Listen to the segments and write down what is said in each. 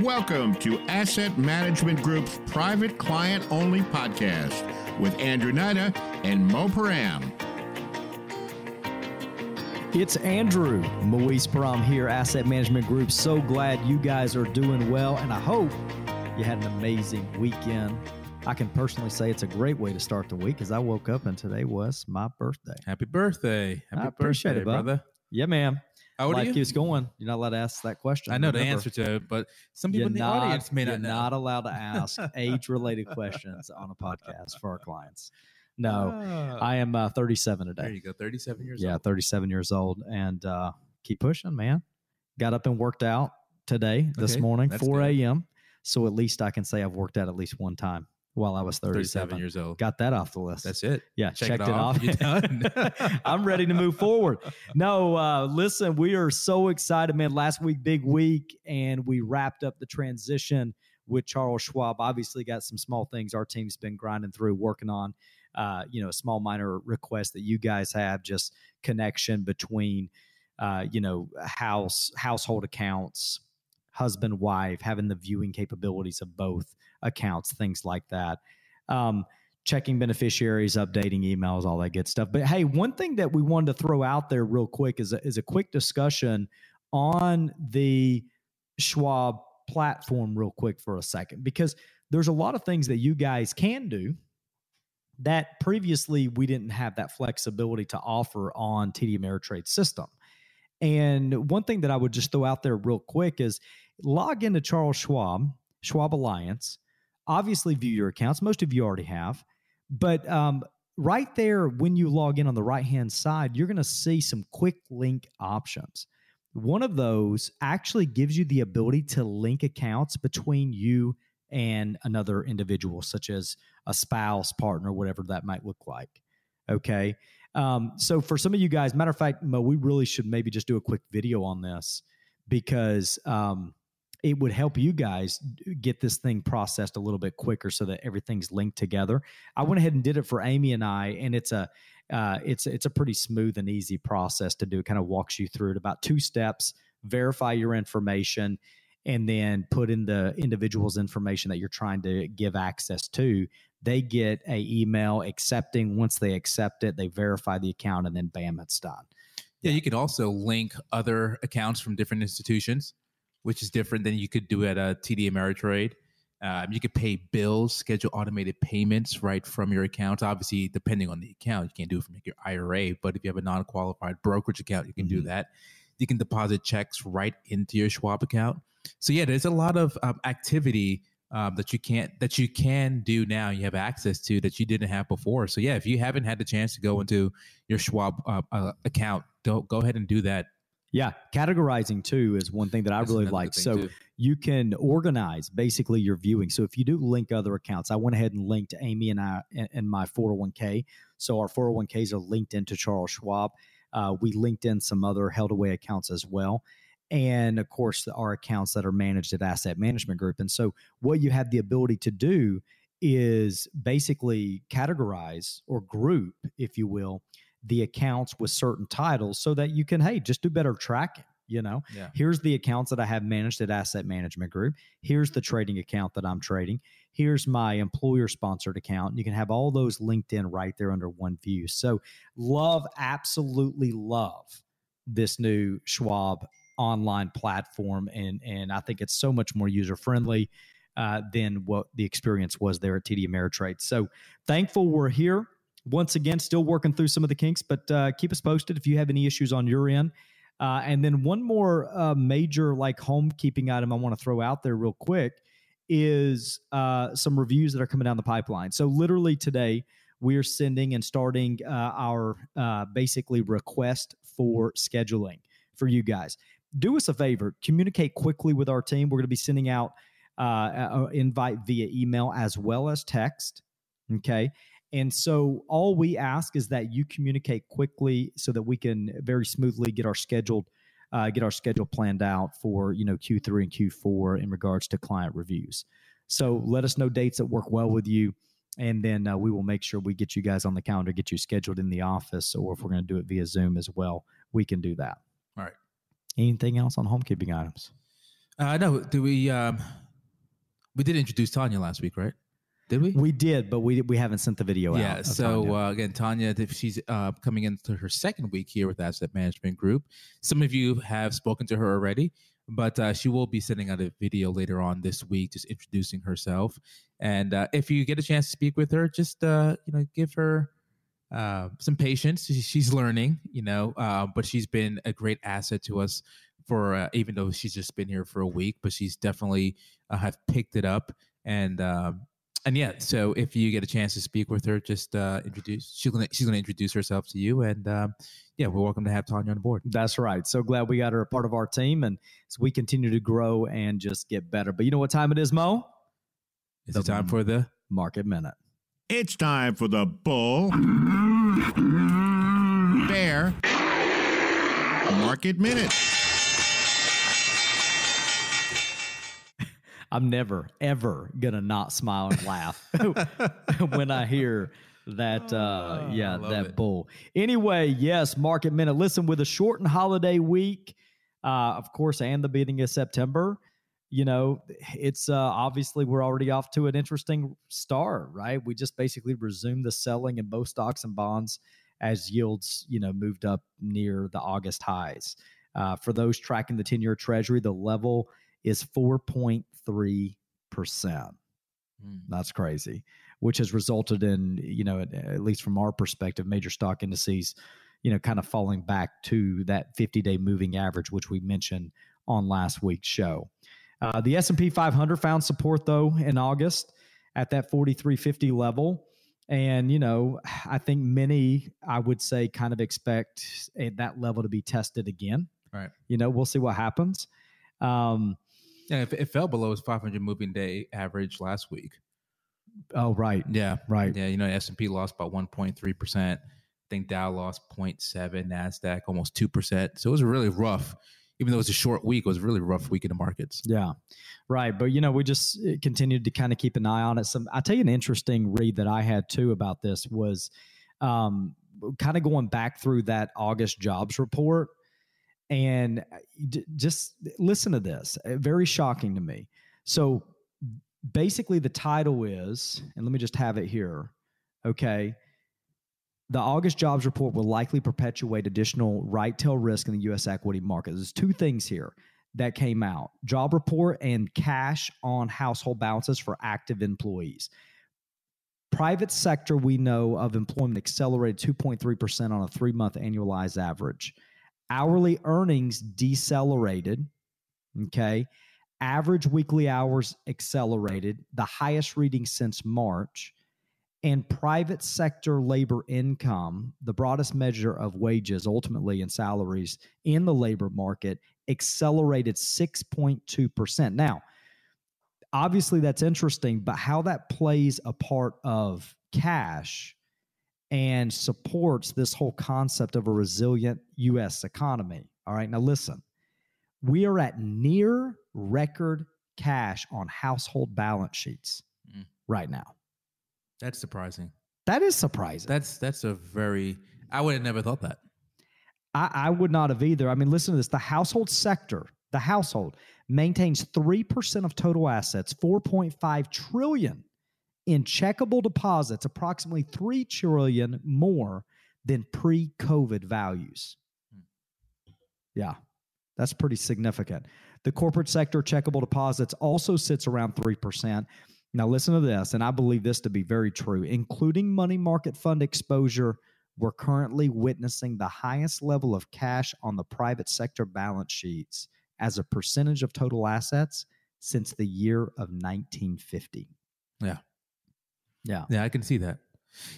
Welcome to Asset Management Group's private client only podcast with Andrew Nida and Mo Paran. It's Andrew Moise Paran here, Asset Management Group. So glad you guys are doing well, and I hope you had an amazing weekend. I can personally say it's a great way to start the week because I woke up and today was my birthday. Happy birthday. Happy I appreciate birthday, it, brother. Yeah, man. How old Life are you? keeps going. You're not allowed to ask that question. I know the answer to it, but some people in the not, audience may you're not know. not allowed to ask age-related questions on a podcast for our clients. No, Ah. I am uh, 37 there you go. 37 years Yeah, old. 37 years old, and uh, keep pushing, man. Got up and worked out today, this Okay, morning, 4 a.m. So at least I can say I've worked out at least one time while I was 37. 37 years old. Got that off the list. That's it. yeah, check checked it it off. off. You're done. I'm ready to move forward. No, uh, listen, we are so excited, man. Last week, big week, and we wrapped up the transition with Charles Schwab. Obviously, got some small things our team's been grinding through, working on. Uh, you know, a small minor request that you guys have, just connection between, uh, you know, house household accounts, husband wife, having the viewing capabilities of both accounts, things like that. Um, checking beneficiaries, updating emails, all that good stuff. But hey, one thing that we wanted to throw out there real quick is a, is a quick discussion on the Schwab platform, real quick for a second, because there's a lot of things that you guys can do that previously we didn't have that flexibility to offer on TD Ameritrade system. And one thing that I would just throw out there real quick is log into Charles Schwab, Schwab Alliance, obviously view your accounts. Most of you already have. But um, right there, when you log in on the right hand side, you're going to see some quick link options. One of those actually gives you the ability to link accounts between you and another individual, such as a spouse, partner, whatever that might look like. Okay. Um, so for some of you guys, matter of fact, Mo, we really should maybe just do a quick video on this because um, it would help you guys get this thing processed a little bit quicker so that everything's linked together. I went ahead and did it for Amy and I, and it's a uh, it's it's a pretty smooth and easy process to do. It kind of walks you through it about two steps: verify your information, and then put in the individual's information that you're trying to give access to. They get a email accepting. Once they accept it, they verify the account, and then bam, it's done. yeah, you can also link other accounts from different institutions, which is different than you could do at a TD Ameritrade. Um, you could pay bills, schedule automated payments right from your account. Obviously, depending on the account, you can't do it from like your IRA. But if you have a non-qualified brokerage account, you can do Mhm. that. You can deposit checks right into your Schwab account. So yeah, there's a lot of um, activity um, that you can't that you can do now. You have access to that you didn't have before. So yeah, if you haven't had the chance to go into your Schwab uh, uh, account, don't go ahead and do that. Yeah, categorizing too is one thing that I That's really like. So too. you can organize basically your viewing. So if you do link other accounts, I went ahead and linked Amy and I and, my 401k. So our 401ks are linked into Charles Schwab. Uh, we linked in some other held away accounts as well. And of course, our accounts that are managed at Asset Management Group. And so what you have the ability to do is basically categorize or group, if you will, the accounts with certain titles so that you can, hey, just do better tracking. You know, Yeah. here's the accounts that I have managed at Asset Management Group. Here's the trading account that I'm trading. Here's my employer sponsored account. You can have all those linked in right there under one view. So, love, absolutely love this new Schwab online platform. And, and I think it's so much more user friendly uh, than what the experience was there at TD Ameritrade. So, thankful we're here. Once again, still working through some of the kinks, but uh, keep us posted if you have any issues on your end. Uh, and then one more uh, major like homekeeping item I want to throw out there real quick is uh, some reviews that are coming down the pipeline. So literally today we are sending and starting uh, our uh, basically request for scheduling for you guys. Do us a favor, communicate quickly with our team. We're going to be sending out invite via email as well as text. Okay. And so all we ask is that you communicate quickly so that we can very smoothly get our scheduled uh, get our schedule planned out for you know Q3 and Q4 in regards to client reviews. So let us know dates that work well with you, and then uh, we will make sure we get you guys on the calendar, get you scheduled in the office, or if we're going to do it via Zoom as well, we can do that. All right. Anything else on homekeeping items? Uh, no, do we? Um, we did introduce Tanya last week, right? Did we? We did, but we we haven't sent the video yeah. out. of So Tanya. uh, again, Tanya, if she's uh, coming into her second week here with Asset Management Group. Some of you have spoken to her already, but uh, she will be sending out a video later on this week, just introducing herself. And uh, if you get a chance to speak with her, just uh, you know, give her uh, some patience. She's learning, you know, but she's been a great asset to us for uh, even though she's just been here for a week, but she's definitely uh, have picked it up and. Um, and yeah, so if you get a chance to speak with her, just uh, introduce. She's gonna she's gonna introduce herself to you, and um, yeah, we're welcome to have Tanya on board. That's right. So glad we got her a part of our team, and as we continue to grow and just get better. But you know what time it is, Mo? It's it time for the? Market minute. It's time for the Bull Bear Market Minute. I'm never ever gonna not smile and laugh when I hear that. Uh, Oh, yeah, that it. bull. Anyway, yes, market minute. Listen, with a shortened holiday week, uh, of course, and the beginning of September, you know, it's uh, obviously we're already off to an interesting start, right? We just basically resumed the selling in both stocks and bonds as yields, you know, moved up near the August highs. Uh, for those tracking the 10 year treasury, the level is 4.3%. Hmm. That's crazy, which has resulted in, you know, at, at least from our perspective, major stock indices, you know, kind of falling back to that 50 day moving average, which we mentioned on last week's show. Uh, the S&P 500 found support though in August at that 4350 level. And, you know, I think many, I would say, kind of expect eh, that level to be tested again. Right. You know, we'll see what happens. Um, Yeah, it, it fell below its 500 moving day average last week. oh, right. Yeah, Right. Yeah, you know, S and P lost about 1.3 percent. I think Dow lost 0.7, Nasdaq almost two percent. So it was a really rough. Even though it was a short week, it was a really rough week in the markets. Yeah, right. But you know, we just uh, continued to kind of keep an eye on it. Some, I tell you, an interesting read that I had too about this was um, kind of going back through that August jobs report, and uh, d- just listen to this. Uh, Very shocking to me. So basically, the title is, and let me just have it here. Okay. The August jobs report will likely perpetuate additional right tail risk in the U.S. equity market. There's two things here that came out job report and cash on household balances for active employees. Private sector, we know of employment accelerated 2.3% on a three month annualized average. Hourly earnings decelerated. Okay. Average weekly hours accelerated, the highest reading since March. And private sector labor income, the broadest measure of wages ultimately and salaries in the labor market, accelerated 6.2%. Now, obviously that's interesting, but how that plays a part of cash and supports this whole concept of a resilient US economy. All right, now listen, we are at near record cash on household balance sheets Mm. right now. That's surprising. That is surprising. That's that's a very. I would have never thought that. I, I would not have either. I mean, listen to this. The household sector, the household maintains 3% of total assets, 4.5 trillion in checkable deposits, approximately 3 trillion more than pre-COVID values. Hmm. Yeah. That's pretty significant. The corporate sector checkable deposits also sits around 3%. Now, listen to this, and I believe this to be very true. Including money market fund exposure, we're currently witnessing the highest level of cash on the private sector balance sheets as a percentage of total assets since the year of 1950. Yeah. Yeah. Yeah, I can see that.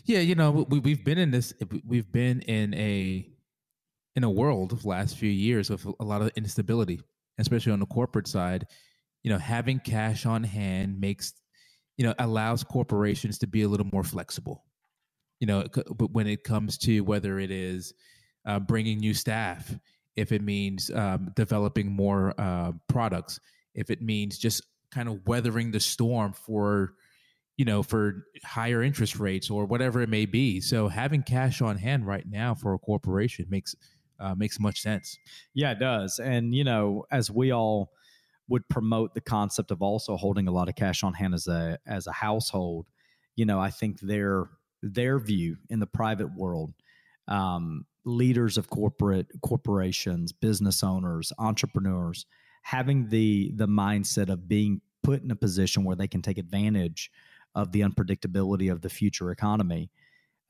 Yeah, you know, we, we've been in this. We've been in a in a world of last few years with a lot of instability, especially on the corporate side. You know, having cash on hand makes you know allows corporations to be a little more flexible. You know, but when it comes to whether it is uh, bringing new staff, if it means um, developing more uh, products, if it means just kind of weathering the storm for you know, for higher interest rates or whatever it may be. So having cash on hand right now for a corporation makes uh, makes much sense. Yeah, it does. And, you know, as we all would promote the concept of also holding a lot of cash on hand as a as a household, you know, I think their their view in the private world, um, leaders of corporate corporations, business owners, entrepreneurs, having the the mindset of being put in a position where they can take advantage of the unpredictability of the future economy.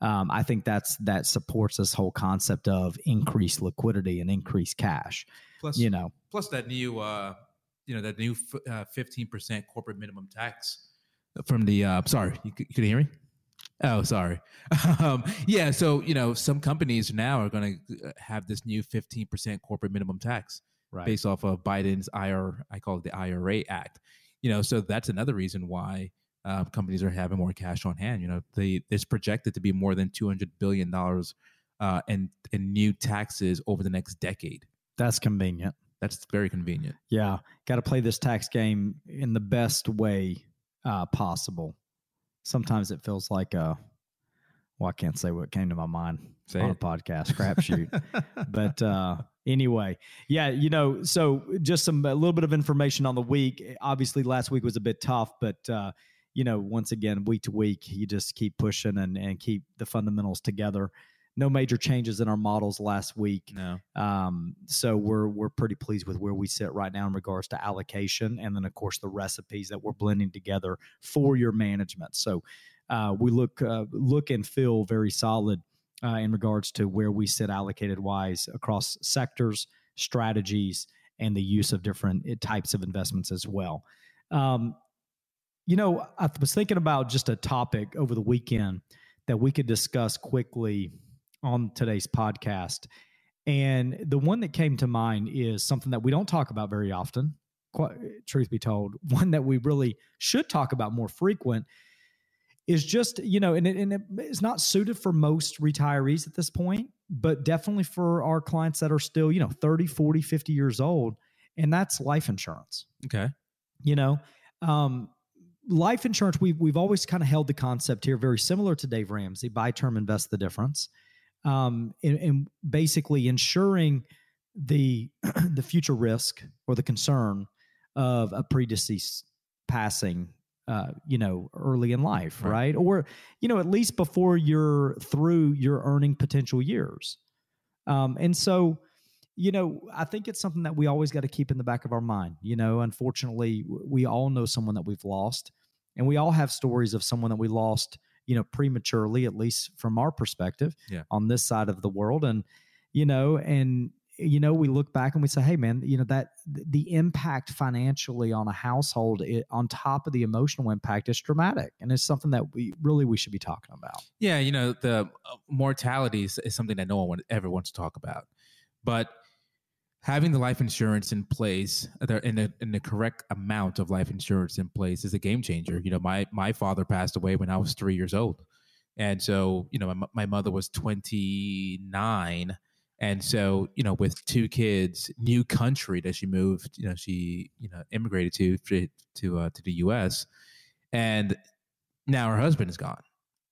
Um, I think that's that supports this whole concept of increased liquidity and increased cash. Plus, You know, plus that new, uh, you know, that new fifteen percent corporate minimum tax from the. Uh, sorry, you, c- you can hear me. Oh, sorry. um, yeah, so you know, some companies now are going to have this new fifteen percent corporate minimum tax right? based off of Biden's IR, I call it the IRA Act. You know, so that's another reason why uh, companies are having more cash on hand. You know, they it's projected to be more than two hundred billion dollars uh, in in new taxes over the next decade. That's convenient. That's very convenient. Yeah, got to play this tax game in the best way uh, possible. Sometimes it feels like a, well, I can't say what came to my mind Say on it. a podcast, crapshoot. but uh, anyway, yeah, you know, so just some a little bit of information on the week. Obviously, last week was a bit tough, but uh, you know, once again, week to week, you just keep pushing and and keep the fundamentals together. No major changes in our models last week. no, Um, so we're we're pretty pleased with where we sit right now in regards to allocation, and then of course the recipes that we're blending together for your management. So uh, we look uh, look and feel very solid uh, in regards to where we sit allocated wise across sectors, strategies, and the use of different uh, types of investments as well. Um, you know, I was thinking about just a topic over the weekend that we could discuss quickly on today's podcast. And the one that came to mind is something that we don't talk about very often, quite, truth be told, one that we really should talk about more frequent is just, you know, and, it, and it- it's not suited for most retirees at this point, but definitely for our clients that are still, you know, 30, 40, 50 years old. And that's life insurance okay, you know um, life insurance we've, we've always kind of held the concept here very similar to dave ramsey buy term invest the difference um, and, and basically ensuring the the future risk or the concern of a predeceased passing uh, you know early in life Right. right. or you know at least before you're through your earning potential years um, and so you know, I think it's something that we always got to keep in the back of our mind. You know, unfortunately, we all know someone that we've lost, and we all have stories of someone that we lost, you know, prematurely, at least from our perspective Yeah. on this side of the world. And, you know, and, you know, we look back and we say, hey, man, you know, that the impact financially on a household, it, on top of the emotional impact, is dramatic. And it's something that we really we should be talking about. yeah. You know, the uh, mortality is, is something that no one ever wants to talk about, but having the life insurance in place in the in the correct amount of life insurance in place is a game changer. You know, my my father passed away when I was three years old, and so you know my, my mother was twenty nine, and so you know with two kids, new country that she moved, you know she you know immigrated to to to, uh, to the U.S. and now her husband is gone,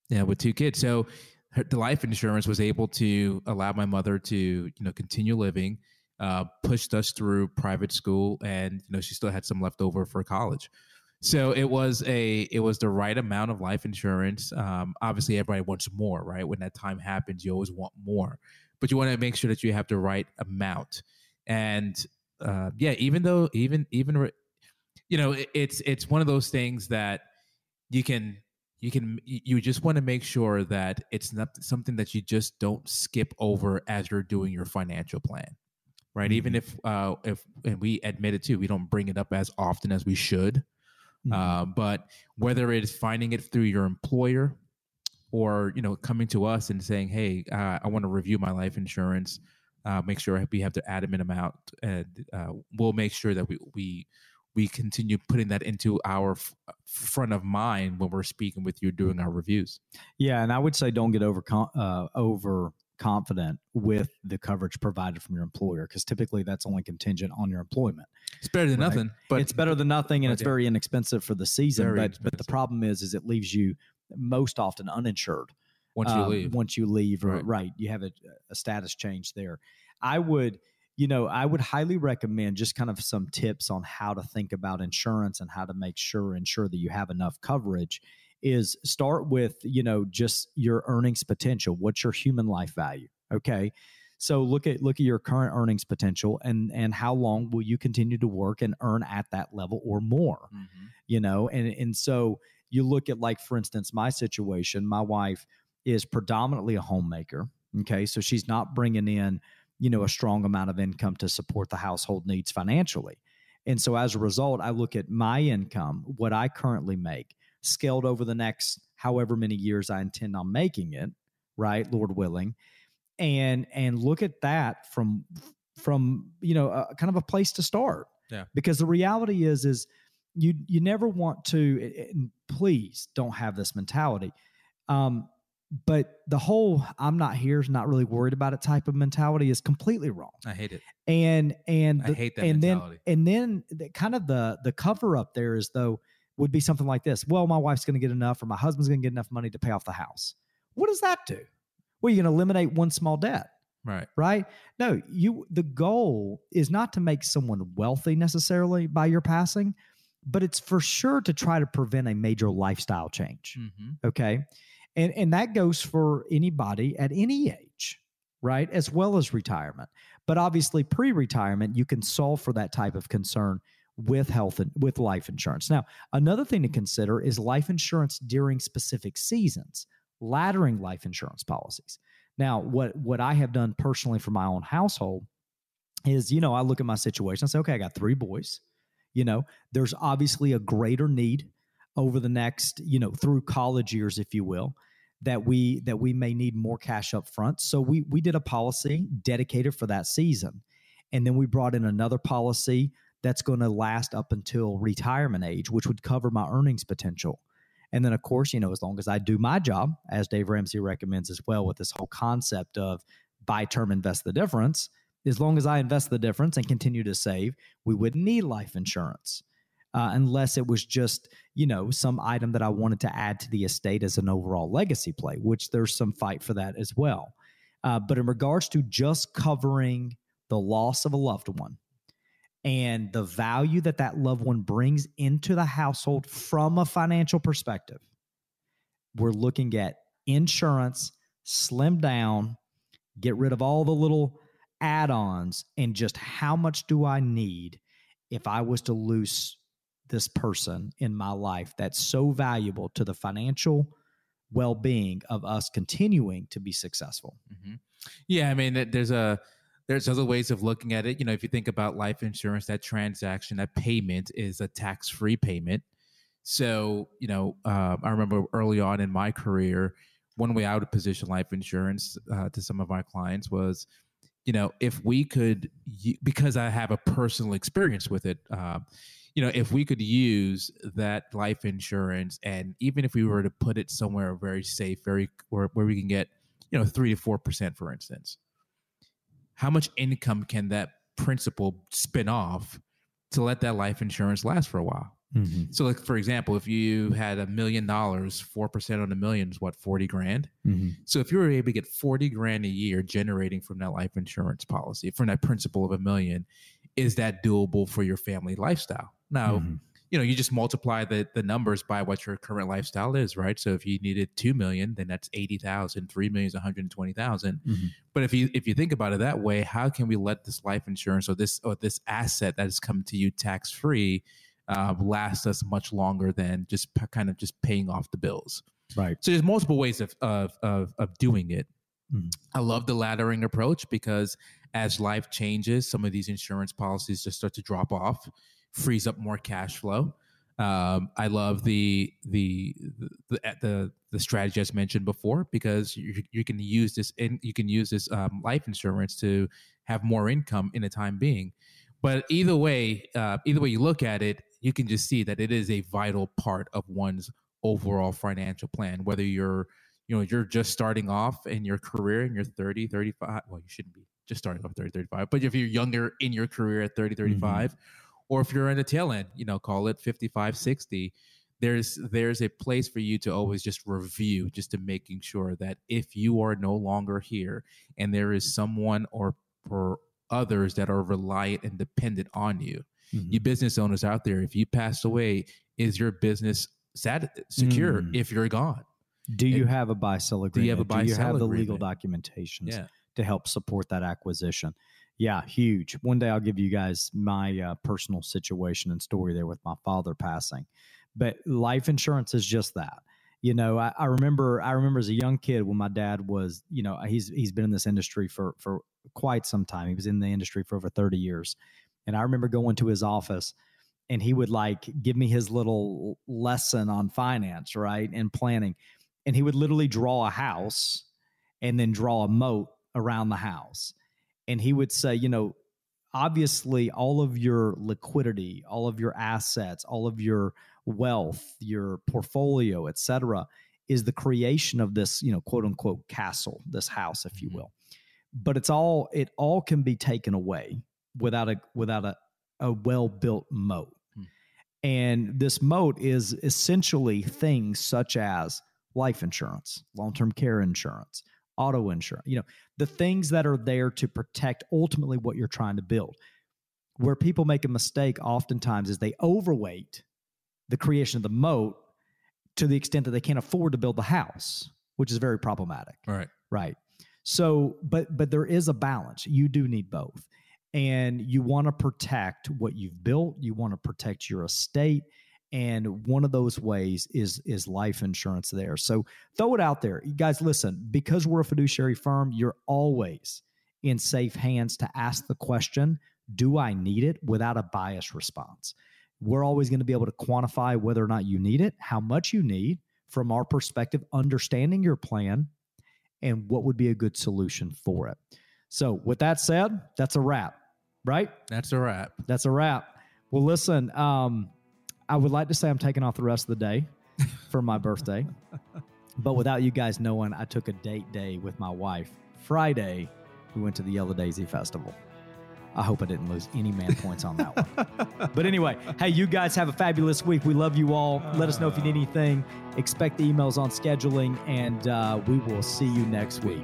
you know, with two kids. So her, the life insurance was able to allow my mother to you know continue living uh, pushed us through private school and you know she still had some left over for college. So it was a it was the right amount of life insurance. Um, obviously everybody wants more right? When that time happens you always want more but you want to make sure that you have the right amount. And uh, yeah even though even even you know it, it's it's one of those things that you can you can you just want to make sure that it's not something that you just don't skip over as you're doing your financial plan right? Even if uh if and we admit it too we don't bring it up as often as we should uh, but whether it's finding it through your employer or you know coming to us and saying hey uh, i want to review my life insurance uh, make sure we have the adamant amount and uh, we'll make sure that we we we continue putting that into our f- front of mind when we're speaking with you doing our reviews. Yeah, and I would say don't get over uh, over confident with the coverage provided from your employer because typically that's only contingent on your employment. it's better than Right. nothing but it's better than nothing, and it's yeah. very inexpensive for the season. Very but but the problem is, is it leaves you most often uninsured once you um, leave Once you leave, or, Right. right. You have a, a status change there. I would, you know, I would highly recommend just kind of some tips on how to think about insurance and how to make sure ensure that you have enough coverage is start with, you know, just your earnings potential. What's your human life value? Okay. So look at look at your current earnings potential and and how long will you continue to work and earn at that level or more? Mm-hmm. You know, and and so you look at like for instance my situation, my wife is predominantly a homemaker, okay? So she's not bringing in, you know, a strong amount of income to support the household needs financially. And so as a result, I look at my income, what I currently make, scaled over the next however many years I intend on making it, right, Lord willing and and look at that from from you know a, kind of a place to start. Yeah. Because the reality is is you you never want to please don't have this mentality um but the whole i'm not here is not really worried about it type of mentality is completely wrong. I hate it. And and the, i hate that and mentality. then and then the, kind of the the cover up there is though would be something like this well my wife's going to get enough or my husband's going to get enough money to pay off the house what does that do well, you're going to eliminate one small debt. Right. Right. No, you, the goal is not to make someone wealthy necessarily by your passing, but it's for sure to try to prevent a major lifestyle change. Mm-hmm. Okay. And, and that goes for anybody at any age, right? As well as retirement. But obviously, pre retirement, you can solve for that type of concern with health and with life insurance. Now, another thing to consider is life insurance during specific seasons laddering life insurance policies. Now, what what I have done personally for my own household is, you know, I look at my situation. I say, okay, I got three boys. You know, there's obviously a greater need over the next, you know, through college years, if you will, that we that we may need more cash up front. So we we did a policy dedicated for that season, and then we brought in another policy that's going to last up until retirement age, which would cover my earnings potential. And then, of course, you know, as long as I do my job, as Dave Ramsey recommends as well, with this whole concept of buy term, invest the difference, as long as I invest the difference and continue to save, we wouldn't need life insurance. Uh, unless it was just you know some item that I wanted to add to the estate as an overall legacy play, which there's some fight for that as well. Uh, but in regards to just covering the loss of a loved one, and the value that that loved one brings into the household from a financial perspective. We're looking at insurance, slim down, get rid of all the little add ons, and just how much do I need if I was to lose this person in my life that's so valuable to the financial well being of us continuing to be successful? Mm-hmm. Yeah, I mean, there's a there's other ways of looking at it. You know, if you think about life insurance, that transaction, that payment is a tax free payment. So, you know, uh, I remember early on in my career, one way I would position life insurance uh, to some of my clients was, you know, if we could, because I have a personal experience with it, uh, you know, if we could use that life insurance, and even if we were to put it somewhere very safe, very where, where we can get, you know, three to four percent, for instance, how much income can that principal spin off to let that life insurance last for a while? Mm-hmm. So, like for example, if you had a million dollars, four percent on a million is what forty grand. Mm-hmm. So, if you were able to get forty grand a year generating from that life insurance policy, from that principal of a million, is that doable for your family lifestyle? Now, mm-hmm you know you just multiply the the numbers by what your current lifestyle is right? So if you needed 2 million then that's 80,000 3 million is 120,000 mm-hmm. but if you if you think about it that way how can we let this life insurance or this or this asset that has come to you tax free uh, last us much longer than just p- kind of just paying off the bills? Right. So there's multiple ways of of of, of doing it. Mm-hmm. I love the laddering approach because as life changes, some of these insurance policies just start to drop off frees up more cash flow. Um, I love the, the the the the strategy as mentioned before because you, you can use this and you can use this um, life insurance to have more income in the time being. But either way, uh, either way you look at it, you can just see that it is a vital part of one's overall financial plan. Whether you're you know you're just starting off in your career and you're 30 35 well you shouldn't be just starting off 30 35 but if you're younger in your career at 30 35 mm-hmm or if you're in the tail end, you know, call it 55, 60, there's there's a place for you to always just review, just to making sure that if you are no longer here and there is someone or or others that are reliant and dependent on you. Mhm. You business owners out there, if you pass away, is your business sat- secure Mm. if you're gone? Do you And- have a buy sell agreement? Do you have a buy Do you have the legal agreement? documentations Yeah. to help support that acquisition? Yeah, huge. One day I'll give you guys my uh, personal situation and story there with my father passing. But life insurance is just that. You know, I, I remember I remember as a young kid when my dad was, you know, he's he's been in this industry for for quite some time. He was in the industry for over 30 years. And I remember going to his office and he would like give me his little lesson on finance, right? And planning. And he would literally draw a house and then draw a moat around the house. And he would say, you know, obviously all of your liquidity, all of your assets, all of your wealth, your portfolio, et cetera, is the creation of this, you know, quote unquote castle, this house, if you Mhm. will. But it's all it all can be taken away without a without a, a well-built moat. Hmm. And this moat is essentially things such as life insurance, long-term care insurance, auto insurance, you know, the things that are there to protect ultimately what you're trying to build. Where people make a mistake oftentimes is they overweight the creation of the moat to the extent that they can't afford to build the house, which is very problematic. Right. right. So, but but there is a balance. You do need both. And you want to protect what you've built, you want to protect your estate, and one of those ways is is life insurance there. So, throw it out there. You guys listen, because we're a fiduciary firm, you're always in safe hands to ask the question, do I need it without a biased response? We're always going to be able to quantify whether or not you need it, how much you need from our perspective, understanding your plan and what would be a good solution for it. So, with that said, that's a wrap, right? That's a wrap. That's a wrap. Well, listen, um, I would like to say I'm taking off the rest of the day for my birthday, but without you guys knowing, I took a date day with my wife. Friday, we went to the Yellow Daisy Festival. I hope I didn't lose any man points on that one. but anyway, hey, you guys have a fabulous week. We love you all. Let us know if you need anything. Expect the emails on scheduling, and uh, we will see you next week.